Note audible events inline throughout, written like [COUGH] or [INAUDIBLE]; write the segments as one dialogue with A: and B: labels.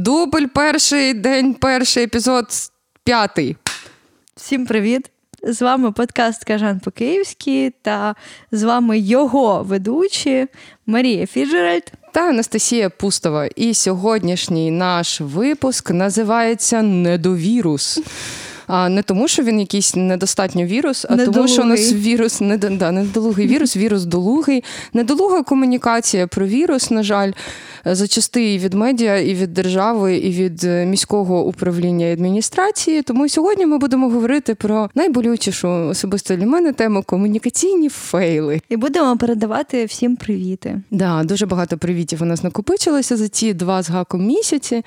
A: Дубль перший, день перший, епізод п'ятий.
B: Всім привіт! З вами подкаст Кажан по-київськи та з вами його ведучі Марія Фіджеральд
A: та Анастасія Пустова. І сьогоднішній наш випуск називається Недовірус. А не тому, що він якийсь недостатньо вірус, а
B: недолугий.
A: тому, що у нас вірус не да, недолугий вірус, вірус долугий, недолуга комунікація про вірус, на жаль, зачасти і від медіа, і від держави, і від е, міського управління і адміністрації. Тому сьогодні ми будемо говорити про найболючішу особисто для мене тему комунікаційні фейли.
B: І будемо передавати всім привіти.
A: Да, дуже багато привітів у нас накопичилося за ці два з гаком місяці.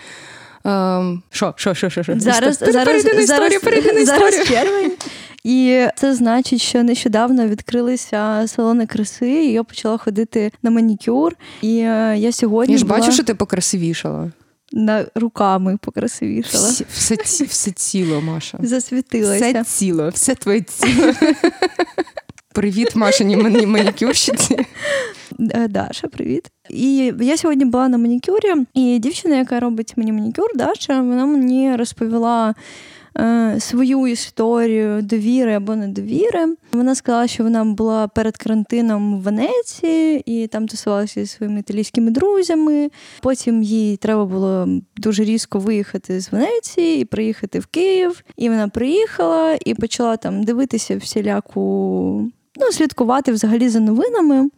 A: Ем, що, що, що, що, що?
B: Зараз
A: зараз,
B: на історію,
A: на історію.
B: червень. І це значить, що нещодавно відкрилися салони краси, і я почала ходити на манікюр. І е, я сьогодні
A: Я ж
B: була...
A: бачу, що ти покрасивішала.
B: На руками покрасивішала.
A: Все, все, все ціло, Маша.
B: Засвітилася.
A: Все ціло, все твоє ціло. Привіт, Машині манікюрщиці.
B: Е, Даша, привіт. І я сьогодні була на манікюрі, і дівчина, яка робить мені манікюр, Даша, вона мені розповіла е, свою історію довіри або недовіри. Вона сказала, що вона була перед карантином в Венеції і там тусувалася зі своїми італійськими друзями. Потім їй треба було дуже різко виїхати з Венеції і приїхати в Київ. І вона приїхала і почала там дивитися всіляку. Ну, слідкувати взагалі за новинами.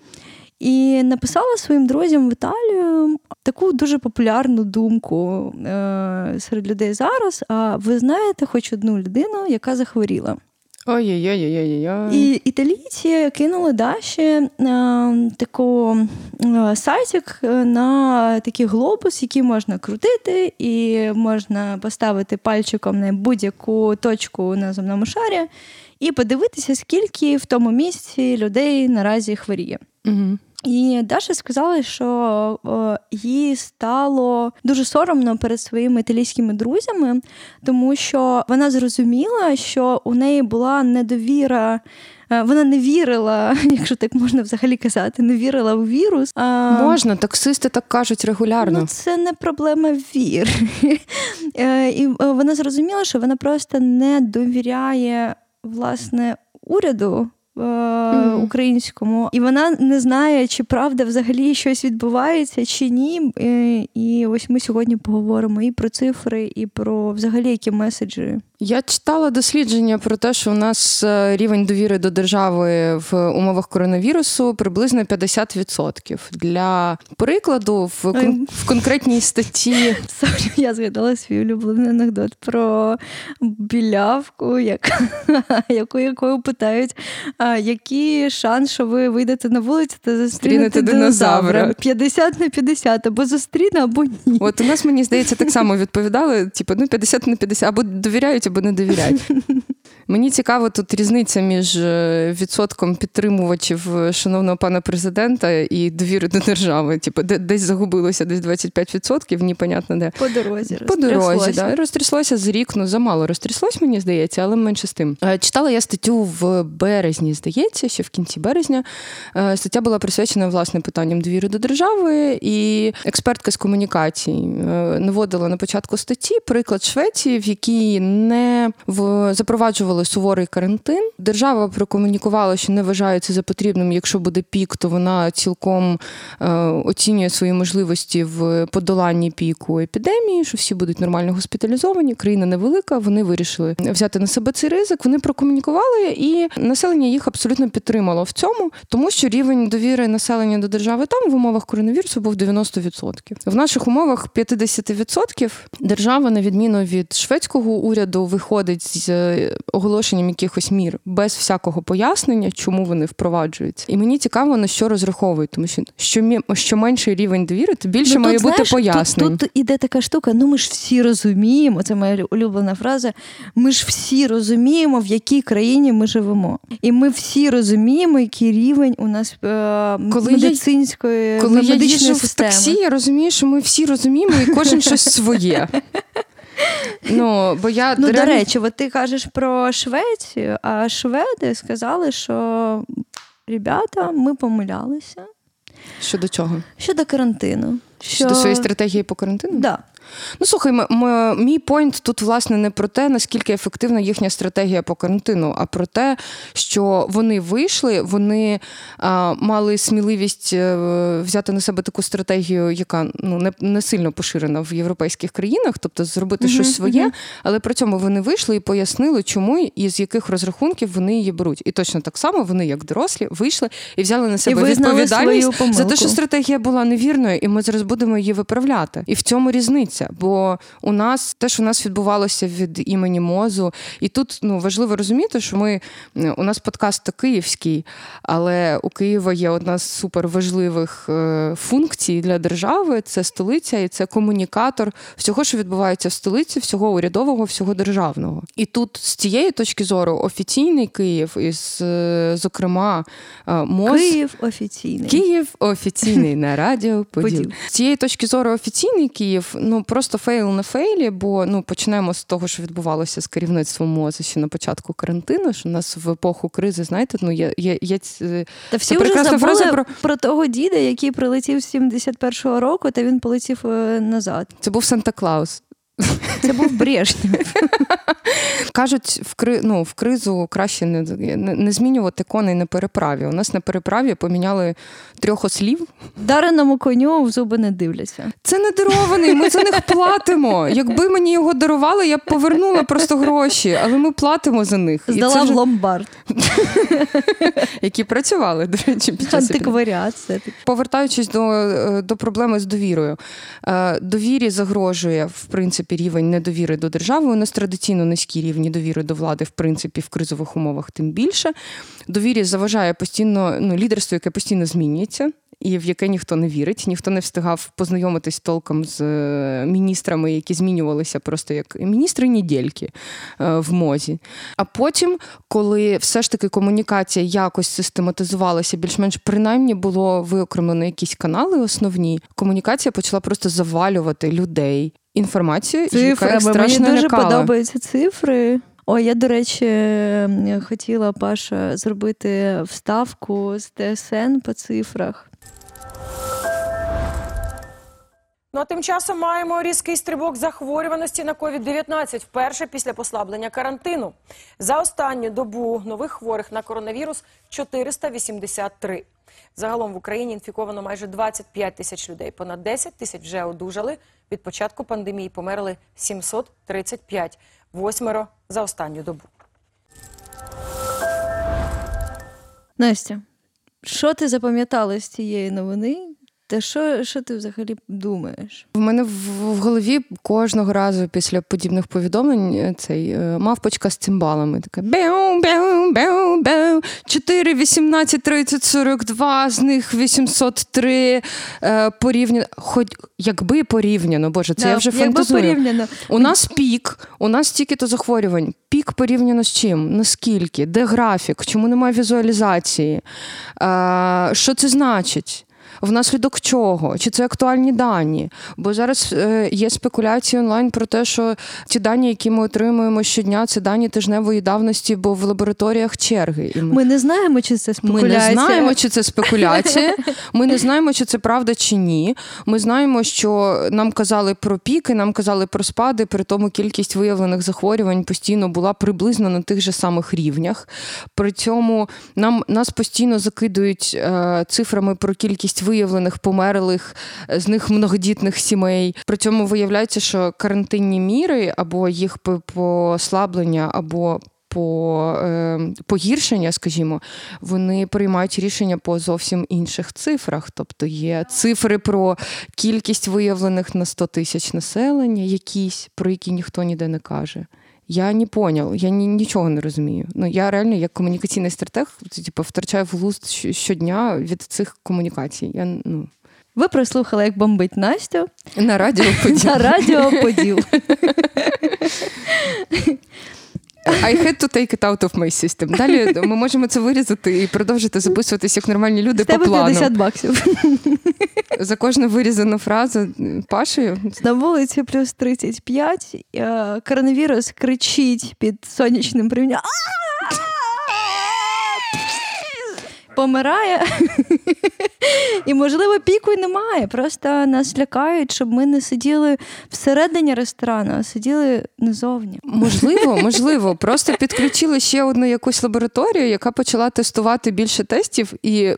B: І написала своїм друзям в Італію таку дуже популярну думку е- серед людей зараз. А ви знаєте хоч одну людину, яка захворіла?
A: Ой-ой-ой-ой-ой.
B: І італійці кинули Даші е- таку е- сайтик на такий глобус, який можна крутити, і можна поставити пальчиком на будь-яку точку на земному шарі і подивитися, скільки в тому місці людей наразі хворіє.
A: Угу.
B: І Даша сказала, що о, їй стало дуже соромно перед своїми італійськими друзями, тому що вона зрозуміла, що у неї була недовіра. Вона не вірила, [LAUGHS] якщо так можна взагалі казати, не вірила в вірус.
A: А... Можна, таксисти так кажуть регулярно.
B: Ну, Це не проблема віри. [LAUGHS] І вона зрозуміла, що вона просто не довіряє власне уряду. Mm. Українському, і вона не знає, чи правда взагалі щось відбувається, чи ні. І ось ми сьогодні поговоримо і про цифри, і про взагалі які меседжі.
A: Я читала дослідження про те, що у нас е, рівень довіри до держави в умовах коронавірусу приблизно 50%. Для прикладу, в кон- в конкретній статті [LAUGHS]
B: я згадала свій улюблений анекдот про білявку, [LAUGHS] яку якою питають, який шанс, що ви вийдете на вулицю та зустрінете динозавра? 50 на 50, або зустріне, або ні.
A: От у нас, мені здається, так само відповідали: типу, ну 50 на 50, або довіряють, або не довіряють. [LAUGHS] Мені цікаво тут різниця між відсотком підтримувачів шановного пана президента і довіри до держави. Типу, десь загубилося, десь 25%, непонятно де.
B: По дорозі.
A: По дорозі, да. Розтряслося з рік, ну замало розтряслось, мені здається, але менше з тим. Читала я статтю в березні, здається, ще в кінці березня. Стаття була присвячена власне питанням довіри до держави, і експертка з комунікацій наводила на початку статті приклад Швеції, в якій не в запроваджували суворий карантин. Держава прокомунікувала, що не вважається за потрібним, якщо буде пік, то вона цілком е, оцінює свої можливості в подоланні піку епідемії, що всі будуть нормально госпіталізовані. Країна невелика. Вони вирішили взяти на себе цей ризик. Вони прокомунікували, і населення їх абсолютно підтримало в цьому, тому що рівень довіри населення до держави там в умовах коронавірусу був 90%. В наших умовах 50% держава, на відміну від шведського уряду, виходить з оголошенням якихось мір без всякого пояснення, чому вони впроваджуються. І мені цікаво, на що розраховують, тому що що, що менший рівень довіри, то більше
B: ну,
A: має бути пояснень.
B: Тут, тут іде така штука. Ну ми ж всі розуміємо. Це моя улюблена фраза. Ми ж всі розуміємо, в якій країні ми живемо, і ми всі розуміємо, який рівень у нас е,
A: коли
B: медицинської
A: я, коли
B: медичної
A: я їжджу в таксі, я розумію, що ми всі розуміємо, і кожен щось своє. [LAUGHS] Ну, бо я
B: ну,
A: реально...
B: до речі, от ти кажеш про Швецію, а шведи сказали, що ребята, ми помилялися.
A: Щодо чого?
B: Щодо карантину.
A: Що... До своєї стратегії по карантину?
B: Да.
A: Ну, слухай, м- м- мій поінт тут, власне, не про те, наскільки ефективна їхня стратегія по карантину, а про те, що вони вийшли, вони а, мали сміливість е, взяти на себе таку стратегію, яка ну не, не сильно поширена в європейських країнах, тобто зробити uh-huh, щось своє, uh-huh. але при цьому вони вийшли і пояснили, чому і з яких розрахунків вони її беруть. І точно так само вони, як дорослі, вийшли і взяли на себе
B: і
A: відповідальність за те, що стратегія була невірною, і ми зараз будемо її виправляти. І в цьому різниця. Бо у нас те, що у нас відбувалося від імені мозу, і тут ну важливо розуміти, що ми у нас подкаст київський, але у Києва є одна з суперважливих е, функцій для держави це столиця і це комунікатор всього, що відбувається в столиці, всього урядового, всього державного. І тут з цієї точки зору офіційний Київ, і зокрема е, МОЗ...
B: Київ офіційний
A: Київ офіційний на радіо Поділ. Цієї точки зору офіційний Київ, ну просто фейл на фейлі, бо ну почнемо з того, що відбувалося з керівництвом МОЗу ще на початку карантину. Що у нас в епоху кризи, знаєте, ну є є, є
B: та всі вже забули фраза про... про того діда, який прилетів з 71-го року, та він полетів е, назад.
A: Це був Санта Клаус.
B: Це був Брежнєв.
A: Кажуть, в кри... ну, в кризу краще не не змінювати коней на переправі. У нас на переправі поміняли трьох ослів.
B: Дареному коню в зуби не дивляться.
A: Це не дарований, ми за них платимо. Якби мені його дарували, я б повернула просто гроші, але ми платимо за них.
B: Здала в ломбард.
A: Які працювали, до речі, під час
B: Антикваріат.
A: Повертаючись до, е, до проблеми з довірою. Е, довірі загрожує, в принципі принципі, рівень недовіри до держави. У нас традиційно низькі рівні довіри до влади, в принципі, в кризових умовах тим більше. Довірі заважає постійно ну, лідерство, яке постійно змінюється. І в яке ніхто не вірить, ніхто не встигав познайомитись толком з е, міністрами, які змінювалися просто як міністри недільки е, в мозі. А потім, коли все ж таки комунікація якось систематизувалася, більш-менш принаймні було виокремлено якісь канали основні, комунікація почала просто завалювати людей інформацію,
B: Цифрами.
A: яка страшно
B: Мені дуже
A: лякала.
B: подобаються цифри. Ой, я, до речі, хотіла Паша зробити вставку з ТСН по цифрах.
C: Ну а тим часом маємо різкий стрибок захворюваності на COVID-19 вперше після послаблення карантину. За останню добу нових хворих на коронавірус 483. Загалом в Україні інфіковано майже 25 тисяч людей. Понад 10 тисяч вже одужали. Від початку пандемії померли 735, восьмеро за останню добу.
B: Настя, що ти запам'ятала з цієї новини? Та що що ти взагалі думаєш?
A: В мене в, в голові кожного разу після подібних повідомлень е, цей е, мавпочка з цимбалами. Така беу, беу, беу, беу, 4, 18, 30, 42, з них 803 е, порівняно. Хоч якби порівняно, боже, це да, я вже фантазую.
B: порівняно.
A: У нас пік, у нас тільки то захворювань. Пік порівняно з чим? Наскільки? Де графік? Чому немає візуалізації? Що це значить? Внаслідок чого? Чи це актуальні дані? Бо зараз е, є спекуляції онлайн про те, що ті дані, які ми отримуємо щодня, це дані тижневої давності, бо в лабораторіях черги.
B: І ми... ми не знаємо, чи це спекуляція.
A: Ми не знаємо, чи це спекуляція. [LAUGHS] Ми не знаємо, чи це правда чи ні. Ми знаємо, що нам казали про піки, нам казали про спади, при тому кількість виявлених захворювань постійно була приблизно на тих же самих рівнях. При цьому нам нас постійно закидують е, цифрами про кількість виявлених померлих, е, з них многодітних сімей. При цьому виявляється, що карантинні міри або їх послаблення, або по е, погіршення, скажімо, вони приймають рішення по зовсім інших цифрах. Тобто є цифри про кількість виявлених на 100 тисяч населення, якісь, про які ніхто ніде не каже. Я не понял, я ні, нічого не розумію. Ну я реально як комунікаційний стратег, типу, втрачаю глузд щодня від цих комунікацій. Я, ну...
B: Ви прослухали, як бомбить Настю
A: на радіо [LAUGHS] Поділ.
B: На радіо Поділ. [LAUGHS]
A: I had to take it out of my system. Далі ми можемо це вирізати і продовжити записуватись як нормальні люди
B: З тебе
A: по плану.
B: 50 баксів.
A: За кожну вирізану фразу Пашею.
B: На вулиці плюс 35. Е, коронавірус кричить під сонячним примінням. Помирає. [LAUGHS] І, можливо, піку й немає. Просто нас лякають, щоб ми не сиділи всередині ресторану, а сиділи назовні.
A: Можливо, [LAUGHS] можливо. Просто підключили ще одну якусь лабораторію, яка почала тестувати більше тестів і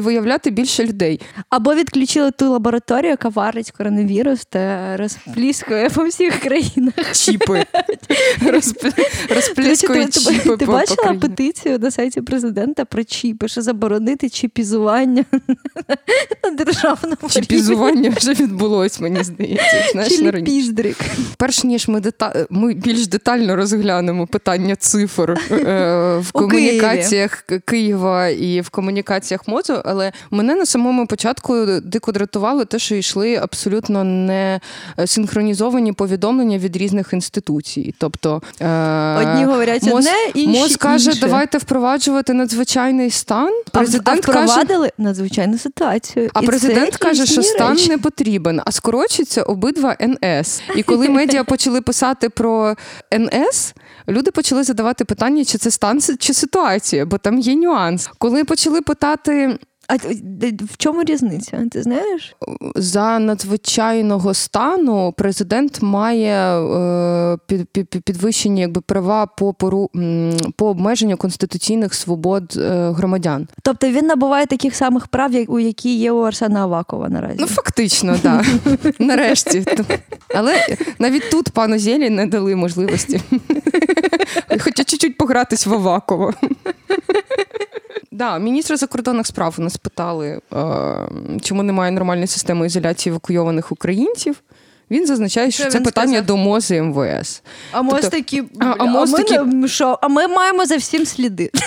A: виявляти більше людей.
B: Або відключили ту лабораторію, яка варить коронавірус та розпліскує по всіх країнах.
A: Чіпи. [LAUGHS] Розпліскує чіпи.
B: Ти бачила петицію на сайті президента про чіпи, що заборонити чіпізування на державному рівні?
A: Чіпізування вже відбулось, мені здається.
B: Знаєш, піздрик.
A: Перш ніж ми дета... ми більш детально розглянемо питання цифр е, в комунікаціях. Києва і в комунікаціях МОЗу, але мене на самому початку дико дратувало те, що йшли абсолютно не синхронізовані повідомлення від різних інституцій. Тобто
B: е, одні говорять
A: МОЗ,
B: одне, інші
A: МОЗ каже,
B: інше.
A: давайте впроваджувати надзвичайний стан.
B: Президент а, впровадили каже, надзвичайну ситуацію.
A: А
B: і
A: президент каже, що стан
B: речі.
A: не потрібен, а скорочується обидва НС. І коли [LAUGHS] медіа почали писати про НС, люди почали задавати питання, чи це стан чи ситуація, бо там є нюанс. Коли почали питати.
B: А в чому різниця? Ти знаєш?
A: За надзвичайного стану президент має е, під, під, підвищені якби права по пору по обмеженню конституційних свобод е, громадян.
B: Тобто він набуває таких самих прав, як у які є у Арсена Авакова наразі.
A: Ну фактично, так. [LAUGHS] Нарешті. Але навіть тут пану Зєлі не дали можливості. [LAUGHS] Хоча чуть-чуть погратись в Авакова. Да, міністра закордонних справ нас питали, чому немає нормальної системи ізоляції евакуйованих українців. Він зазначає, що це, це питання сказав? до МОЗ і МВС.
B: А МОЗ тобто, такі, а, а, МОЗ а, ми, такі... що? а ми маємо за всім сліди. [LAUGHS]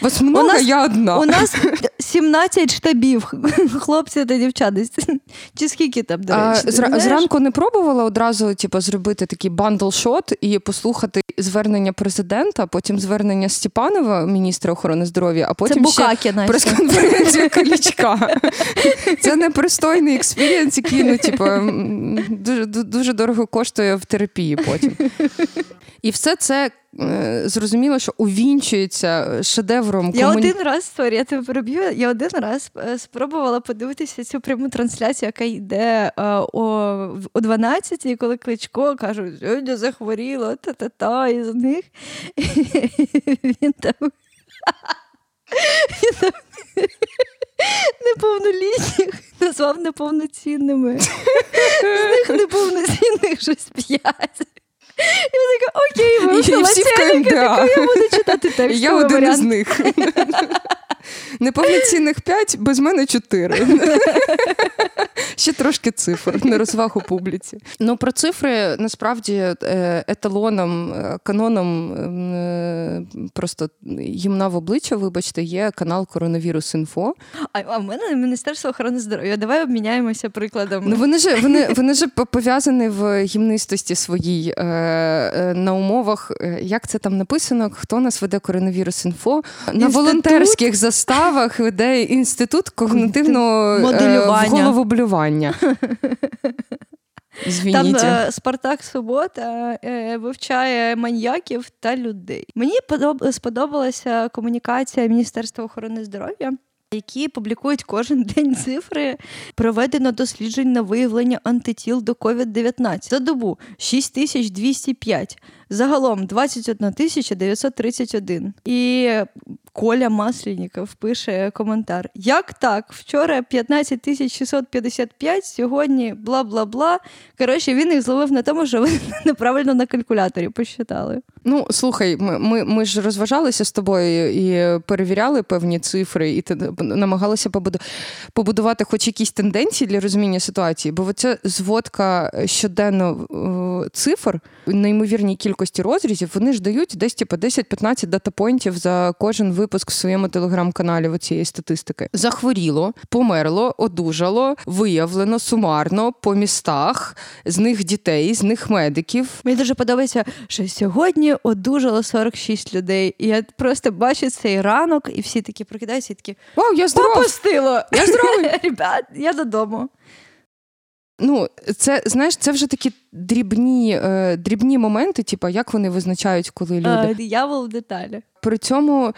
A: Вас много, у нас, я одна.
B: У нас 17 штабів, [LAUGHS] хлопці та дівчата. [LAUGHS] Чи скільки там, до речі? А,
A: зра- зранку не пробувала одразу типу, зробити такий бандл-шот і послухати звернення президента, потім звернення Степанова, міністра охорони здоров'я, а потім
B: Це
A: ще прес-конференція Калічка. [LAUGHS] Це непристойний experience, який ну, типу, дуже, дуже дорого коштує в терапії потім. І все це е, зрозуміло, що увінчується шедевром.
B: Я один раз sorry, я тебе переб'ю. Я один раз е, спробувала подивитися цю пряму трансляцію, яка йде е, о, о 12 коли Кличко каже, сьогодні захворіло, та-та-та, із них. Він там. Він там неповнолітніх назвав неповноцінними. З них неповноцінних щось п'ять. [LAUGHS] Я така, окей, ви така, я буду читати текст.
A: Я один із них. [LAUGHS] Неповноцінних п'ять, без мене чотири. [LAUGHS] Ще трошки цифр на розвагу публіці. Ну про цифри насправді е, еталоном, е, каноном е, просто їмна в обличчя, вибачте, є канал Коронавірус Інфо.
B: А в мене Міністерство охорони здоров'я. Давай обміняємося прикладами.
A: Ну вони ж вони, [LAUGHS] вони ж пов'язані в гімнистості своїй на умовах, як це там написано, хто нас веде коронавірус інфо на волонтерських заставах веде інститут когнитивного моделювання. головоблювання.
B: Там е, Спартак Субота е, вивчає маньяків та людей. Мені сподобалася комунікація Міністерства охорони здоров'я які публікують кожен день цифри. Проведено досліджень на виявлення антитіл до COVID-19 за добу 6205. Загалом 21 931. І Коля Маслініков пише коментар: Як так? Вчора 15 655, сьогодні бла бла бла. Коротше, він їх зловив на тому, що вони [LAUGHS] неправильно на калькуляторі посчитали.
A: Ну, слухай, ми ми, ми ж розважалися з тобою і перевіряли певні цифри, і намагалися побудувати хоч якісь тенденції для розуміння ситуації, бо це зводка щоденно е, цифр неймовірній кількості розрізів, вони ж дають десь типу, 10-15 датапойнтів за кожен випуск в своєму телеграм-каналі цієї статистики. Захворіло, померло, одужало, виявлено сумарно по містах, з них дітей, з них медиків.
B: Мені дуже подобається, що сьогодні одужало 46 людей. І я просто бачу цей ранок, і всі такі прокидаються і такі
A: Вау, я здоров!
B: Попустило!
A: Я здоровий! [LAUGHS]
B: Ребят, я додому.
A: Ну, це знаєш, це вже такі дрібні е, дрібні моменти, типу, як вони визначають, коли люди.
B: Диявол в деталі.
A: При цьому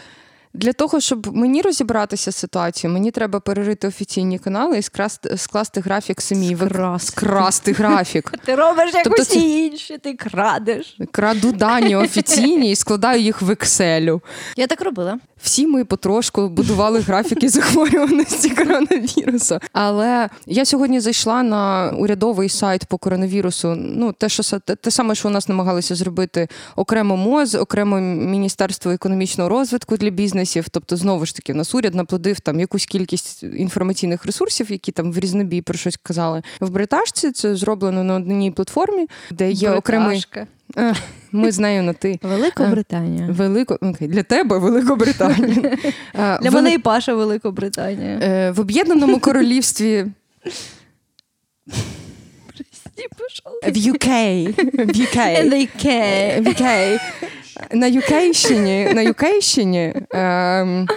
A: Для того, щоб мені розібратися з ситуацією, мені треба перерити офіційні канали і скрасти, скласти графік самі.
B: Скрасти.
A: Скрасти графік. [LAUGHS]
B: Ти робиш як
A: Тобто
B: усі
A: це-
B: інші, ти крадеш.
A: Краду дані офіційні і складаю їх в Excel.
B: Я так робила.
A: Всі ми потрошку будували графіки захворюваності коронавірусу. Але я сьогодні зайшла на урядовий сайт по коронавірусу. Ну, те, що те, те саме, що у нас намагалися зробити окремо МОЗ, окремо Міністерство економічного розвитку для бізнесів. Тобто, знову ж таки, у нас уряд наплодив там якусь кількість інформаційних ресурсів, які там в різнобій про щось казали. В бритажці це зроблено на одній платформі, де є окремий.
B: Бриташка.
A: Е, [LAUGHS] Ми з нею на ти.
B: Великобританія.
A: Велико окей, для тебе Великобританія. [LAUGHS] Е,
B: Для мене і Паша Великобританія.
A: е, в Об'єднаному Королівстві в UK. В UK. [LAUGHS] В UK. На Юкейщині, на Юкейщині ем,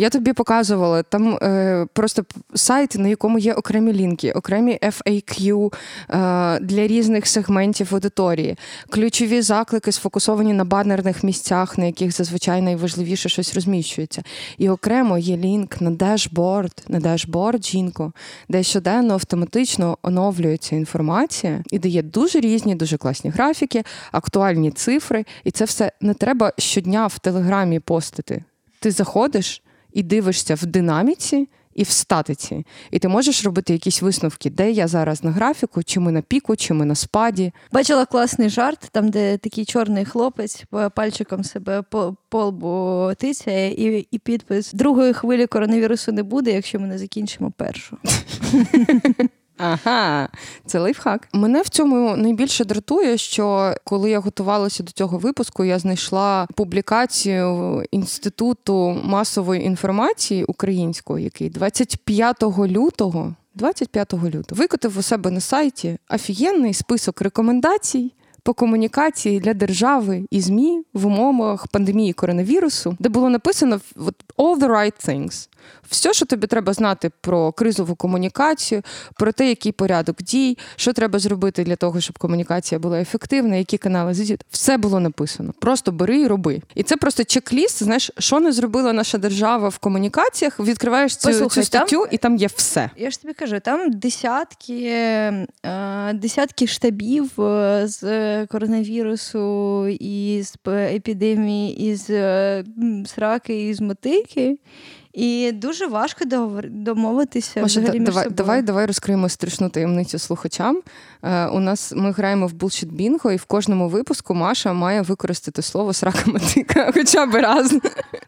A: я тобі показувала там е, просто сайт, на якому є окремі лінки, окремі FAQ е, для різних сегментів аудиторії, ключові заклики сфокусовані на банерних місцях, на яких зазвичай найважливіше щось розміщується. І окремо є лінк на дешборд, на дешборд жінко, де щоденно автоматично оновлюється інформація і дає дуже різні, дуже класні графіки, актуальні цифри, і це все не треба щодня в телеграмі постити. Ти заходиш і дивишся в динаміці. І в статиці, і ти можеш робити якісь висновки, де я зараз на графіку, чи ми на піку, чи ми на спаді.
B: Бачила класний жарт, там, де такий чорний хлопець пальчиком себе по, по лбу тицяє, і, і підпис другої хвилі коронавірусу не буде, якщо ми не закінчимо першу. [LAUGHS]
A: Ага, це лайфхак. Мене в цьому найбільше дратує, що коли я готувалася до цього випуску, я знайшла публікацію інституту масової інформації українського, який 25 лютого. 25 лютого викотив у себе на сайті офігенний список рекомендацій по комунікації для держави і ЗМІ в умовах пандемії коронавірусу, де було написано all the right things. Все, що тобі треба знати про кризову комунікацію, про те, який порядок дій, що треба зробити для того, щоб комунікація була ефективна, які канали задіяти. Все було написано. Просто бери і роби. І це просто чек-ліст. Знаєш, що не зробила наша держава в комунікаціях. Відкриваєш цю,
B: Послухай,
A: цю статтю,
B: там-
A: і там є все.
B: Я ж тобі кажу, там десятки, е, десятки штабів е, з коронавірусу, із п- епідемії, із е, м, сраки, із мотики. І дуже важко домовитися.
A: Маша, давай, давай, давай розкриємо страшну таємницю слухачам. Е, у нас ми граємо в Bullshit Bingo, і в кожному випуску Маша має використати слово срака матика, [LAUGHS] хоча б раз.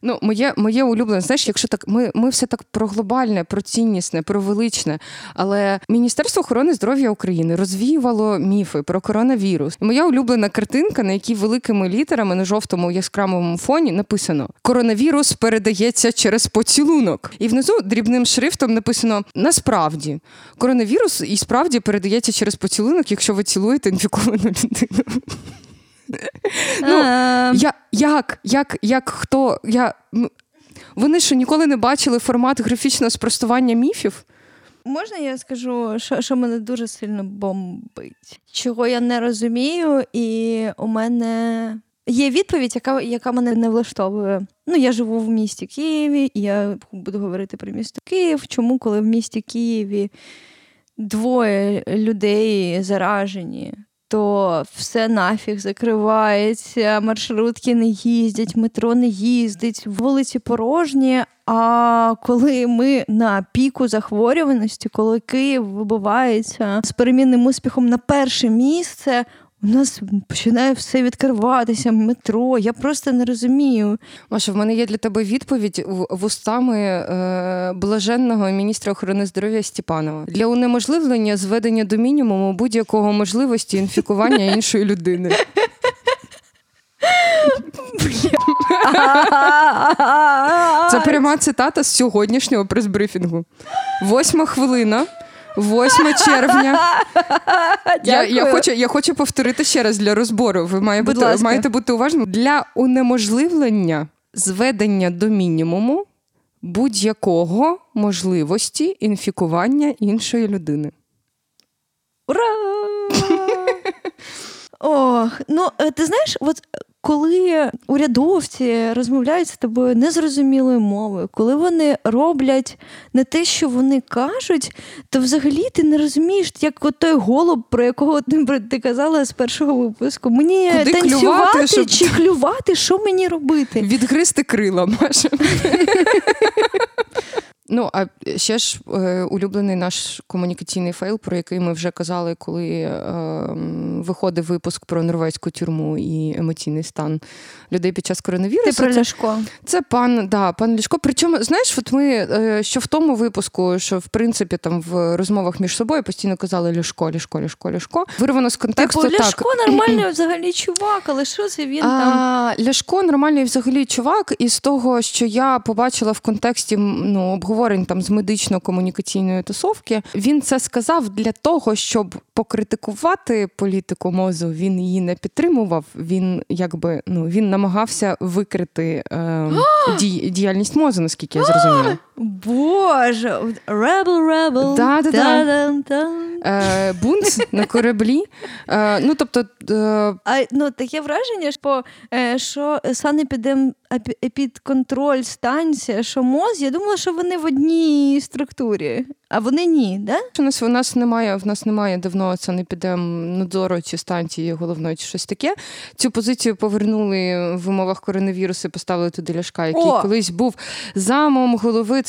A: Ну, моє, моє улюблене, знаєш, якщо так, ми, ми все так про глобальне, про ціннісне, про величне. Але Міністерство охорони здоров'я України розвіювало міфи про коронавірус. І моя улюблена картинка, на якій великими літерами на жовтому яскравому фоні написано: Коронавірус передається через поцілунок. І внизу дрібним шрифтом написано: насправді коронавірус і справді передається через поцілунок, якщо ви цілуєте інфіковану людину. Ну, Я, як, як, як хто? Я, ну, вони що ніколи не бачили формат графічного спростування міфів?
B: Можна я скажу, що, що мене дуже сильно бомбить? Чого я не розумію, і у мене є відповідь, яка, яка мене не влаштовує. Ну, я живу в місті Києві, і я буду говорити про місто Київ. Чому, коли в місті Києві двоє людей заражені, то все нафіг закривається, маршрутки не їздять, метро не їздить, вулиці порожні. А коли ми на піку захворюваності, коли Київ вибивається з перемінним успіхом на перше місце, у нас починає все відкриватися, метро. Я просто не розумію.
A: Маша, в мене є для тебе відповідь в- вустами е, блаженного міністра охорони здоров'я Степанова для унеможливлення зведення до мінімуму будь-якого можливості інфікування [LAUGHS] іншої людини. Це пряма цитата з сьогоднішнього прес-брифінгу. Восьма хвилина. 8 червня. [LAUGHS] Я, я, хочу, я хочу повторити ще раз для розбору. Ви має бути,
B: ласка.
A: маєте бути уважним. Для унеможливлення зведення до мінімуму будь-якого можливості інфікування іншої людини.
B: Ура! [LAUGHS] Ох, ну е, ти знаєш, от коли урядовці розмовляють з тобою незрозумілою мовою, коли вони роблять не те, що вони кажуть, то взагалі ти не розумієш, як от той голуб, про якого ти, ти казала з першого випуску. Мені
A: Куди
B: танцювати
A: клювати, щоб-
B: чи клювати, що мені робити?
A: Відгризти крила, Маша. [LAUGHS] Ну, а ще ж е, улюблений наш комунікаційний фейл, про який ми вже казали, коли е, виходив випуск про норвезьку тюрму і емоційний стан людей під час коронавірусу.
B: Ти про
A: Це-
B: Ляшко.
A: Це пан, да, пан Лішко. Причому, знаєш, от ми е, що в тому випуску, що в принципі там в розмовах між собою постійно казали Ляшко, Ляшко, Ляшко, Ляшко. Вирвано з контексту
B: Типу,
A: так.
B: Ляшко нормальний взагалі чувак, але що це він там?
A: Ляшко нормальний взагалі чувак, і з того, що я побачила в контексті ну, обговорень там з медично-комунікаційної тусовки, він це сказав для того, щоб покритикувати політику мозу. Він її не підтримував. Він якби ну він намагався викрити е, [GASPS] дій, діяльність мозу, наскільки я зрозуміла. [GASPS]
B: Боже, Rebel Rebel.
A: Да-да-да. Е, бунт на кораблі. Е, ну тобто. Е,
B: А ну таке враження, що, е, що санепідем епідконтроль станція, що МОЗ, я думала, що вони в одній структурі, а вони ні, да?
A: У нас у нас немає, в нас немає давно це не піде надзору чи станції головної, чи щось таке. Цю позицію повернули в умовах коронавірусу, і поставили туди ляшка, який
B: О!
A: колись був замом голови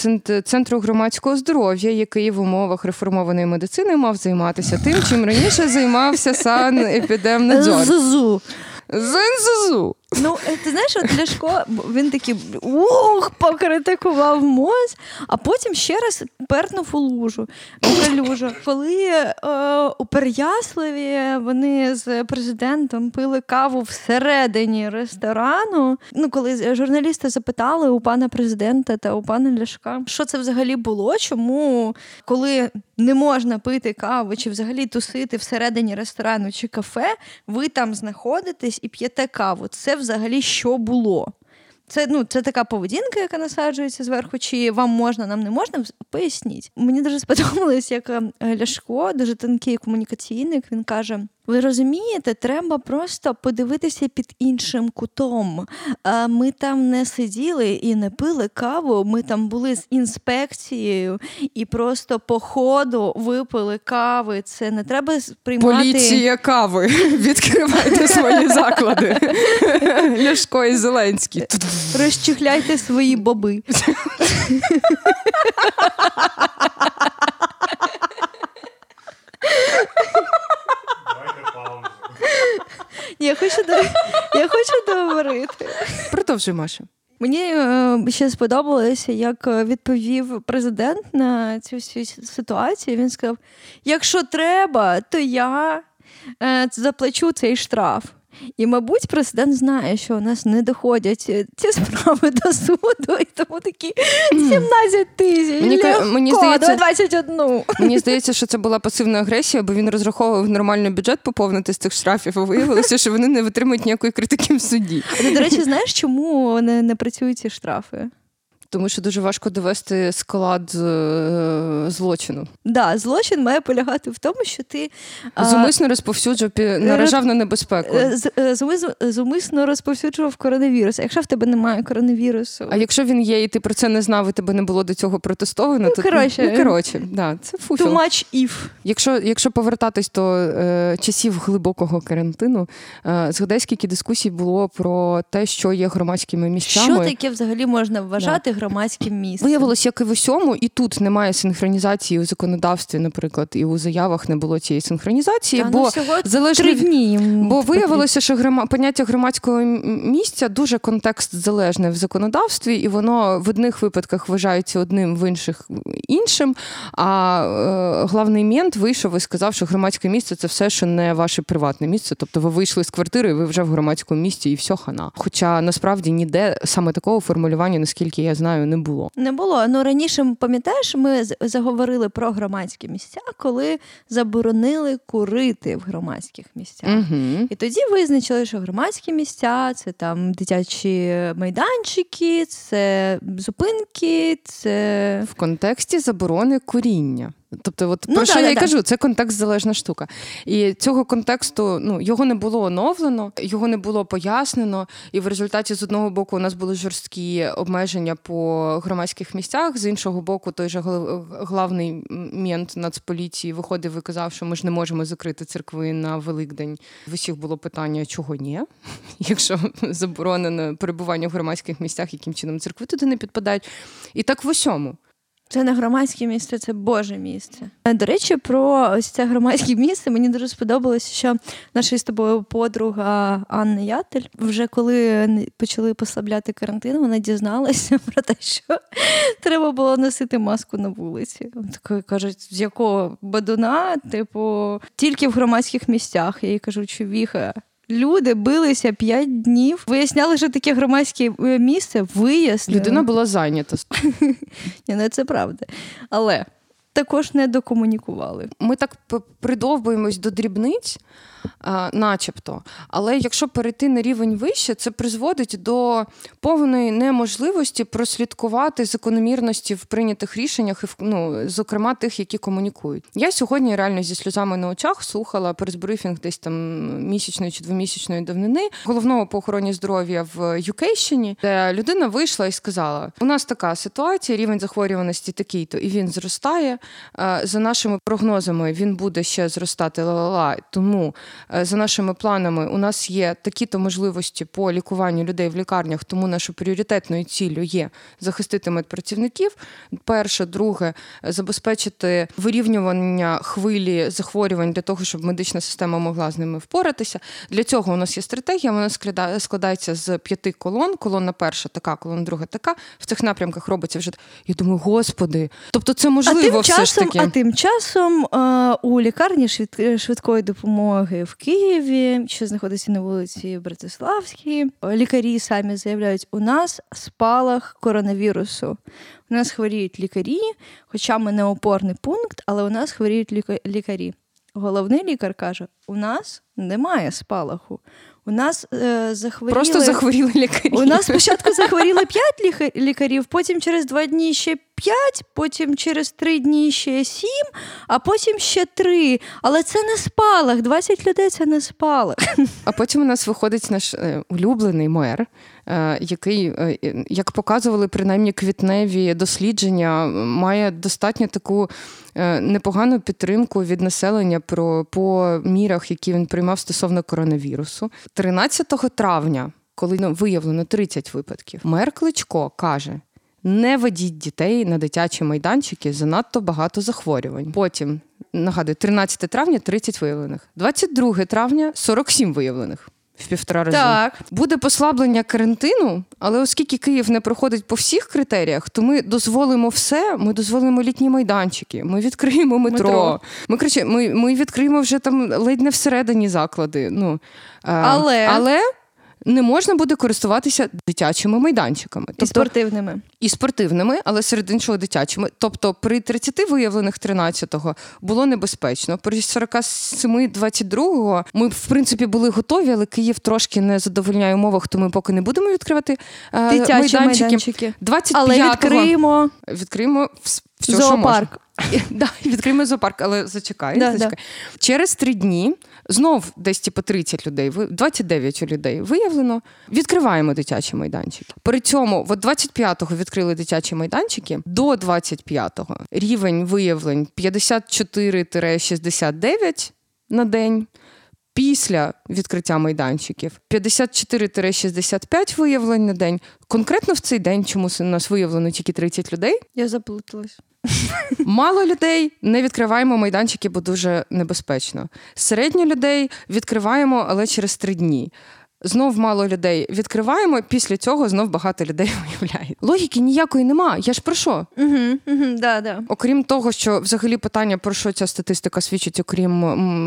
A: центру громадського здоров'я, який в умовах реформованої медицини мав займатися тим, чим раніше займався санепідемнадзор.
B: ЗЗУ.
A: ЗНЗУ.
B: Ну, е, ти знаєш, от Ляшко, він такий ух, покритикував МОЗ, а потім ще раз пернув у лужу, у. Коли е, у Переяславі вони з президентом пили каву всередині ресторану. Ну, коли журналісти запитали у пана президента та у пана Ляшка, що це взагалі було, чому коли не можна пити каву чи взагалі тусити всередині ресторану чи кафе, ви там знаходитесь і п'єте каву. Це взагалі що було? Це ну це така поведінка, яка насаджується зверху. Чи вам можна, нам не можна? Поясніть. Мені дуже сподобалось, як е, Ляшко, дуже тонкий комунікаційник. Він каже: ви розумієте, треба просто подивитися під іншим кутом. Ми там не сиділи і не пили каву. Ми там були з інспекцією і просто по ходу випили кави. Це не треба сприймати.
A: Поліція кави. [LAUGHS] Відкривайте свої заклади. [LAUGHS] Ляшко і Зеленський.
B: Розчехляйте свої боби. [LAUGHS]
D: Давайте паузу.
B: Я хочу до [LAUGHS] я хочу договорити.
A: Продовжуй, Маша.
B: Мені е, ще сподобалося, як е, відповів президент на цю всю ситуацію. Він сказав: якщо треба, то я е, заплачу цей штраф. І, мабуть, президент знає, що у нас не доходять е, ці справи до суду, і тому такі 17 тисяч.
A: Мені
B: легко,
A: мені здається-
B: 21.
A: Мені здається, що це була пасивна агресія, бо він розраховував нормальний бюджет поповнити з цих штрафів, а виявилося, що вони не витримують ніякої критики в суді.
B: А ти, до речі, знаєш, чому не, не працюють ці штрафи?
A: Тому що дуже важко довести склад е, злочину.
B: Да, злочин має полягати в тому, що ти
A: Зумисно розповсюджував, пі- наражав на небезпеку.
B: е, е, зумисно розповсюджував коронавірус. А якщо в тебе немає коронавірусу,
A: А якщо він є, і ти про це не знав, і тебе не було до цього протестовано,
B: Ну,
A: то
B: коротше.
A: ну, коротше, да, це
B: too much if.
A: Якщо, якщо повертатись до е, часів глибокого карантину, е, згадай, скільки дискусій було про те, що є громадськими місцями.
B: Що таке взагалі можна вважати громадським місцем?
A: Виявилось, як і в усьому, і тут немає синхронізації у законодавстві, наприклад, і у заявах не було цієї синхронізації,
B: Та, ну,
A: бо
B: всього
A: залежно
B: три дні.
A: Бо виявилося, що грома... поняття громадського місця дуже контекст залежне в законодавстві, і воно в одних випадках вважається одним, в інших іншим. А е, главний мент вийшов і сказав, що громадське місце це все, що не ваше приватне місце. Тобто ви вийшли з квартири, і ви вже в громадському місці, і все хана. Хоча насправді ніде саме такого формулювання, наскільки я знаю, не було.
B: Не було. Ну раніше пам'ятаєш, ми заговорили про громадські місця, коли заборонили курити в громадських місцях.
A: Угу.
B: І тоді визначили, що громадські місця це там дитячі майданчики, це зупинки, це
A: В контексті заборони куріння. Тобто, от
B: Ну,
A: про
B: да,
A: що
B: да,
A: я й
B: да.
A: кажу, це контекст залежна штука. І цього контексту ну його не було оновлено, його не було пояснено. І в результаті з одного боку у нас були жорсткі обмеження по громадських місцях. З іншого боку, той же гл- главний мент нацполіції виходив і казав, що ми ж не можемо закрити церкви на Великдень. В усіх було питання, чого ні, [LAUGHS] якщо заборонено перебування в громадських місцях, яким чином церкви туди не підпадають. І так в усьому.
B: Це не громадське місце, це Боже місце. Е, До речі, про ось це громадське місце мені дуже сподобалося, що наша з тобою подруга Анна Ятель, вже коли почали послабляти карантин, вона дізналася [LAUGHS] про те, що треба було носити маску на вулиці. Такої кажуть, з якого бадуна, типу, тільки в громадських місцях. Я їй кажу, човіха. Люди билися п'ять днів, виясняли, що таке громадське е, місце, вияснили.
A: Людина була зайнята. [LAUGHS]
B: Ні, ну це правда. Але також не докомунікували.
A: Ми так придовбуємось до дрібниць, начебто. Але якщо перейти на рівень вище, це призводить до повної неможливості прослідкувати закономірності в прийнятих рішеннях, і ну, зокрема тих, які комунікують. Я сьогодні реально зі сльозами на очах слухала прес-брифінг десь там місячної чи двомісячної давнини головного по охороні здоров'я в Юкейщині, де людина вийшла і сказала: у нас така ситуація, рівень захворюваності такий-то, і він зростає. Е, За нашими прогнозами він буде ще зростати ла-ла-ла. Тому е, за нашими планами у нас є такі-то можливості по лікуванню людей в лікарнях, тому нашою пріоритетною ціллю є захистити медпрацівників. Перше, друге, е, забезпечити вирівнювання хвилі захворювань для того, щоб медична система могла з ними впоратися. Для цього у нас є стратегія. Вона складає- складається з п'яти колон. Колона перша така, колона друга така. В цих напрямках робиться вже. Я думаю, господи, тобто це можливо
B: а тим
A: все
B: часом,
A: ж таки.
B: а тим часом е, у лікарні швид- швидкої допомоги в Києві, що знаходиться на вулиці Братиславській, лікарі самі заявляють, у нас спалах коронавірусу. У нас хворіють лікарі, хоча ми не опорний пункт, але у нас хворіють ліка- лікарі. Головний лікар каже: у нас немає спалаху. У нас е, захворіли...
A: Просто захворіли лікарі.
B: У нас [LAUGHS] спочатку захворіли 5 лікарів, потім через 2 дні ще 5, потім через 3 дні ще 7, а потім ще 3. Але це не спалах. 20 людей це не спалах.
A: А потім у нас виходить наш е, улюблений мер, е, який, е, як показували принаймні квітневі дослідження, має достатньо таку непогану підтримку від населення про по мірах, які він приймав стосовно коронавірусу. 13 травня, коли ну, виявлено 30 випадків, мер Кличко каже. Не ведіть дітей на дитячі майданчики, занадто багато захворювань. Потім нагадую, 13 травня 30 виявлених, 22 травня 47 виявлених. В півтора рази
B: Так.
A: буде послаблення карантину, але оскільки Київ не проходить по всіх критеріях, то ми дозволимо все. Ми дозволимо літні майданчики, ми відкриємо метро.
B: Метро.
A: Ми коротше, ми, ми відкриємо вже там ледь не всередині заклади. Ну е,
B: Але-
A: але не можна буде користуватися дитячими майданчиками,
B: І спортивними.
A: і спортивними, але серед іншого дитячими. Тобто при 30 виявлених 13-го було небезпечно. При 47 22-го ми в принципі були готові, але Київ трошки не задовольняє умовах, тому ми поки не будемо відкривати е,
B: Дитячі
A: майданчики.
B: майданчики.
A: 25-го
B: Але відкриємо
A: відкриємо все,
B: зоопарк. [LAUGHS]
A: Да, відкриємо зоопарк, але зачекай,
B: Да,
A: зачекай. Через три дні знов десь типу 30 людей, ви- 29 людей виявлено. Відкриваємо дитячі майданчики. При цьому от 25-го відкрили дитячі майданчики. До 25-го рівень виявлень 54-69 на день. Після відкриття майданчиків 54-65 виявлень на день. Конкретно в цей день чомусь у нас виявлено тільки 30 людей.
B: Я заплуталась.
A: Мало людей не відкриваємо майданчики, бо дуже небезпечно. Середньо людей відкриваємо, але через три дні. Знов мало людей відкриваємо. Після цього знов багато людей [LAUGHS] виявляє. Логіки ніякої нема. Я ж про що?
B: Угу, угу, да, да.
A: Окрім того, що взагалі питання про що ця статистика свідчить, окрім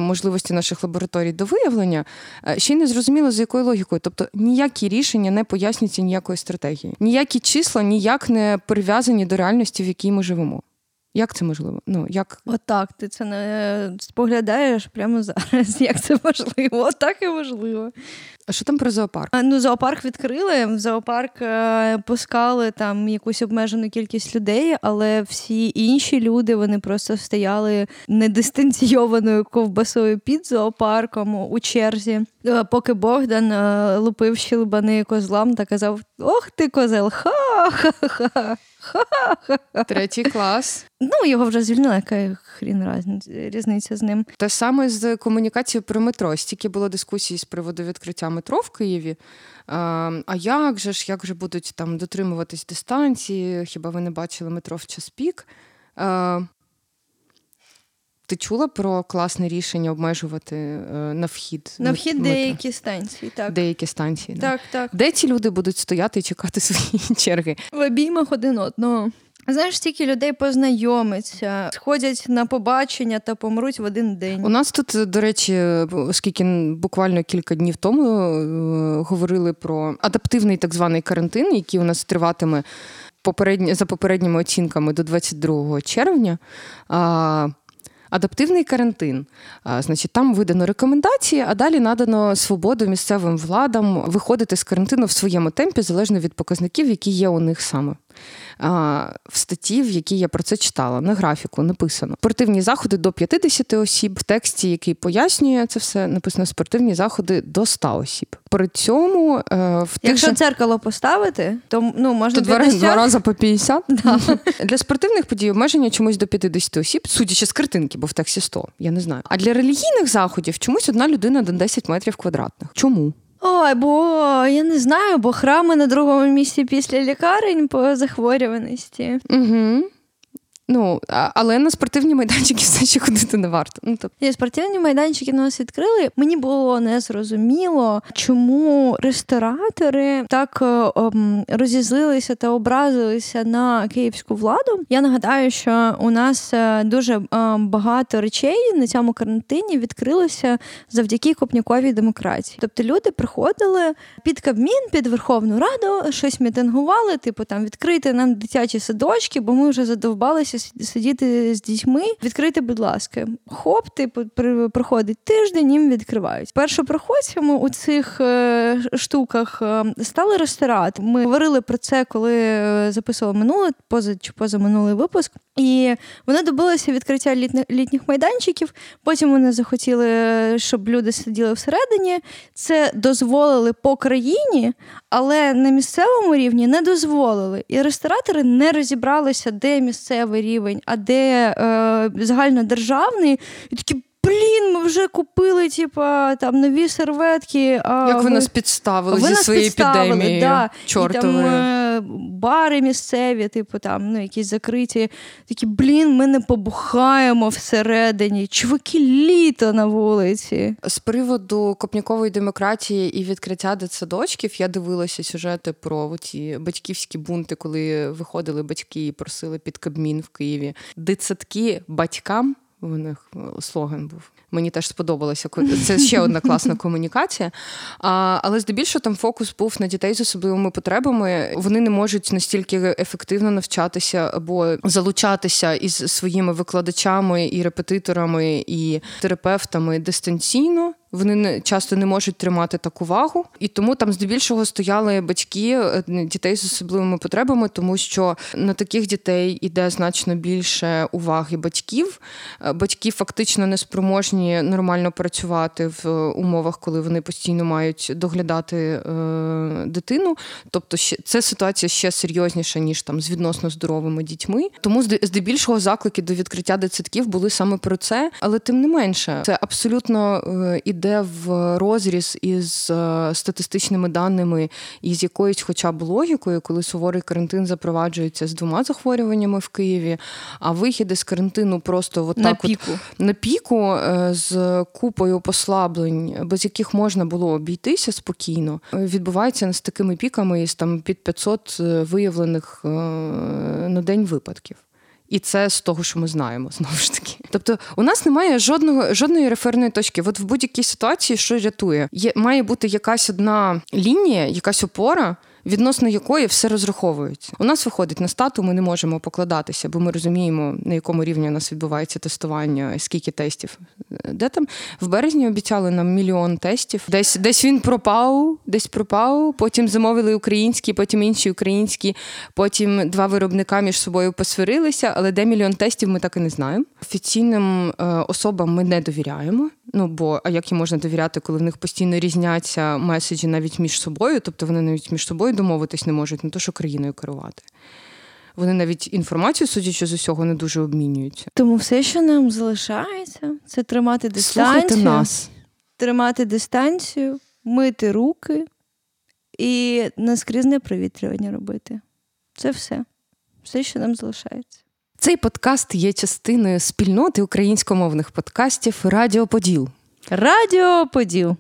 A: можливості наших лабораторій до виявлення, е, ще й не зрозуміло за якою логікою. Тобто ніякі рішення не пояснюються ніякої стратегії, ніякі числа ніяк не прив'язані до реальності, в якій ми живемо. Як це можливо? Ну як
B: отак ти це не споглядаєш прямо зараз? [LAUGHS] Як це можливо? Отак і можливо.
A: А що там про зоопарк?
B: А, Ну, зоопарк відкрили. В зоопарк е, пускали там якусь обмежену кількість людей, але всі інші люди вони просто стояли недистанційованою ковбасою під зоопарком у черзі. Е, поки Богдан е, лупив щелбани козлам та казав: Ох ти, козел! Ха-ха-ха! [LAUGHS]
A: Третій клас.
B: Ну, його вже звільнили, яка хрін різниця з ним.
A: Те саме з комунікацією про метро. Стільки було дискусій з приводу відкриття метро в Києві. А як же ж, як же будуть там дотримуватись дистанції? Хіба ви не бачили метро в час пік? Ти чула про класне рішення обмежувати е, на вхід?
B: На вхід метро? деякі станції, так.
A: Деякі станції.
B: Так, да. так.
A: Де ці люди будуть стояти і чекати [LAUGHS] свої черги?
B: В обіймах один одного. Знаєш, стільки людей познайомиться, сходять на побачення та помруть в один день.
A: У нас тут, до речі, оскільки буквально кілька днів тому е, говорили про адаптивний так званий карантин, який у нас триватиме попередні, за попередніми оцінками до 22 червня. Адаптивний карантин, значить, там видано рекомендації, а далі надано свободу місцевим владам виходити з карантину в своєму темпі залежно від показників, які є у них саме в статті, в якій я про це читала, на графіку написано спортивні заходи до 50 осіб. В тексті, який пояснює це все, написано спортивні заходи до 100 осіб. При цьому е, в
B: якщо тих... дзеркало поставити, то ну можна
A: то два рази два рази по 50. [LAUGHS] Да. [LAUGHS] Для спортивних подій обмеження чомусь до 50 осіб, судячи з картинки, бо в тексті 100, я не знаю. А для релігійних заходів чомусь одна людина до 10 метрів квадратних. Чому?
B: Ой, бо я не знаю, бо храми на другому місці після лікарень по захворюваності.
A: Угу. Ну, але на спортивні майданчики все ще ходити не варто. Ну,
B: тобто. Ні, спортивні майданчики нас відкрили. Мені було незрозуміло, чому ресторатори так ом, е, розізлилися та образилися на київську владу. Я нагадаю, що у нас е, дуже ом, е, багато речей на цьому карантині відкрилося завдяки копніковій демократії. Тобто люди приходили під Кабмін, під Верховну Раду, щось мітингували, типу там відкрити нам дитячі садочки, бо ми вже задовбалися сидіти з дітьми. Відкрити, будь ласка, хоп, типу, проходить тиждень, їм відкривають. Першопроходцями у цих е, штуках е, стали ресторати. Ми говорили про це, коли е, записували минуле, поза чи поза минулий випуск. І вони добилися відкриття літніх майданчиків. Потім вони захотіли, щоб люди сиділи всередині. Це дозволили по країні, але на місцевому рівні не дозволили. І ресторатори не розібралися, де місцевий рівень, а де е, загальнодержавний. І такі блін, ми вже купили, типа, там нові серветки.
A: А Як ви нас підставили ви зі своєю епідемією? Да. Чортовою. І там е,
B: бари місцеві, типу, там, ну, якісь закриті. Такі, блін, ми не побухаємо всередині. Чуваки, літо на вулиці.
A: З приводу копнікової демократії і відкриття дитсадочків я дивилася сюжети про ті батьківські бунти, коли виходили батьки і просили під Кабмін в Києві. Дитсадки батькам у них е, слоган був. Мені теж сподобалося. Це ще одна класна комунікація. А, Але здебільшого там фокус був на дітей з особливими потребами. Вони не можуть настільки ефективно навчатися або залучатися із своїми викладачами і репетиторами і терапевтами дистанційно. Вони не часто не можуть тримати таку вагу, і тому там здебільшого стояли батьки е, дітей з особливими потребами, тому що на таких дітей іде значно більше уваги батьків. Е, батьки фактично не спроможні нормально працювати в умовах, коли вони постійно мають доглядати е, дитину. Тобто, це ситуація ще серйозніша ніж там з відносно здоровими дітьми. Тому здебільшого заклики до відкриття дитсадків були саме про це, але тим не менше, це абсолютно іде йде в розріз із е, статистичними даними і з якоюсь, хоча б логікою, коли суворий карантин запроваджується з двома захворюваннями в Києві, а вихіди з карантину просто от
B: на так піку.
A: От, на піку е, з купою послаблень, без яких можна було обійтися спокійно, відбувається з такими піками із там під 500 е, виявлених на день випадків. І це з того, що ми знаємо, знову ж таки. Тобто, у нас немає жодного жодної реферної точки. От в будь-якій ситуації, що рятує, є має бути якась одна лінія, якась опора. Відносно якої все розраховується. У нас виходить на стату, ми не можемо покладатися, бо ми розуміємо, на якому рівні у нас відбувається тестування, скільки тестів. Де там в березні обіцяли нам мільйон тестів. Десь десь він пропав, десь пропав. Потім замовили українські, потім інші українські. Потім два виробника між собою посварилися, але де мільйон тестів, ми так і не знаємо. Офіційним е, особам ми не довіряємо. Ну бо а як їм можна довіряти, коли в них постійно різняться меседжі навіть між собою, тобто вони навіть між собою домовитись не можуть, не то що країною керувати. Вони навіть інформацію, судячи з усього, не дуже обмінюються.
B: Тому все, що нам залишається, це тримати дистанцію,
A: Слухайте нас.
B: тримати дистанцію, мити руки і наскрізне провітрювання робити. Це все. Все, що нам залишається.
A: Цей подкаст є частиною спільноти українськомовних подкастів Радіо Поділ.
B: Радіо Поділ.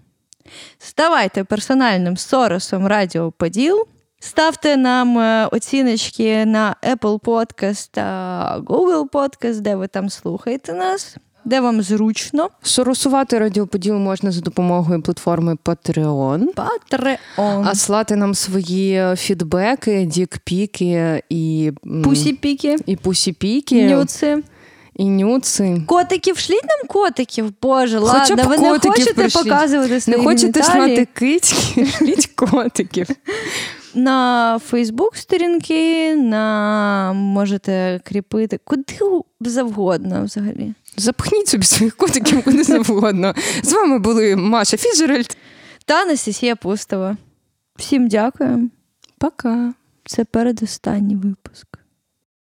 B: Ставайте персональним соросом Радіо Поділ. Ставте нам е, оціночки на Apple Podcast та Google Podcast, де ви там слухаєте нас, де вам зручно.
A: Соросувати Радіо Поділ можна за допомогою платформи Patreon.
B: Patreon.
A: А слати нам свої фідбеки, дікпіки і
B: Пусі-піки,
A: і пусі-піки,
B: нюци.
A: І нюци.
B: Котиків, шліть нам котиків, боже,
A: Хоча
B: ладно, ви не хочете
A: пришліть.
B: показувати
A: Не хочете слати кицьки, [LAUGHS] шліть котиків.
B: на Фейсбук сторінки, на можете кріпити куди завгодно взагалі.
A: Запхніть собі своїх котиків куди завгодно. З вами були Маша Фіджеральд.
B: Та Анастасія Пустова. Всім дякуємо.
A: Пока.
B: Це передостанній випуск.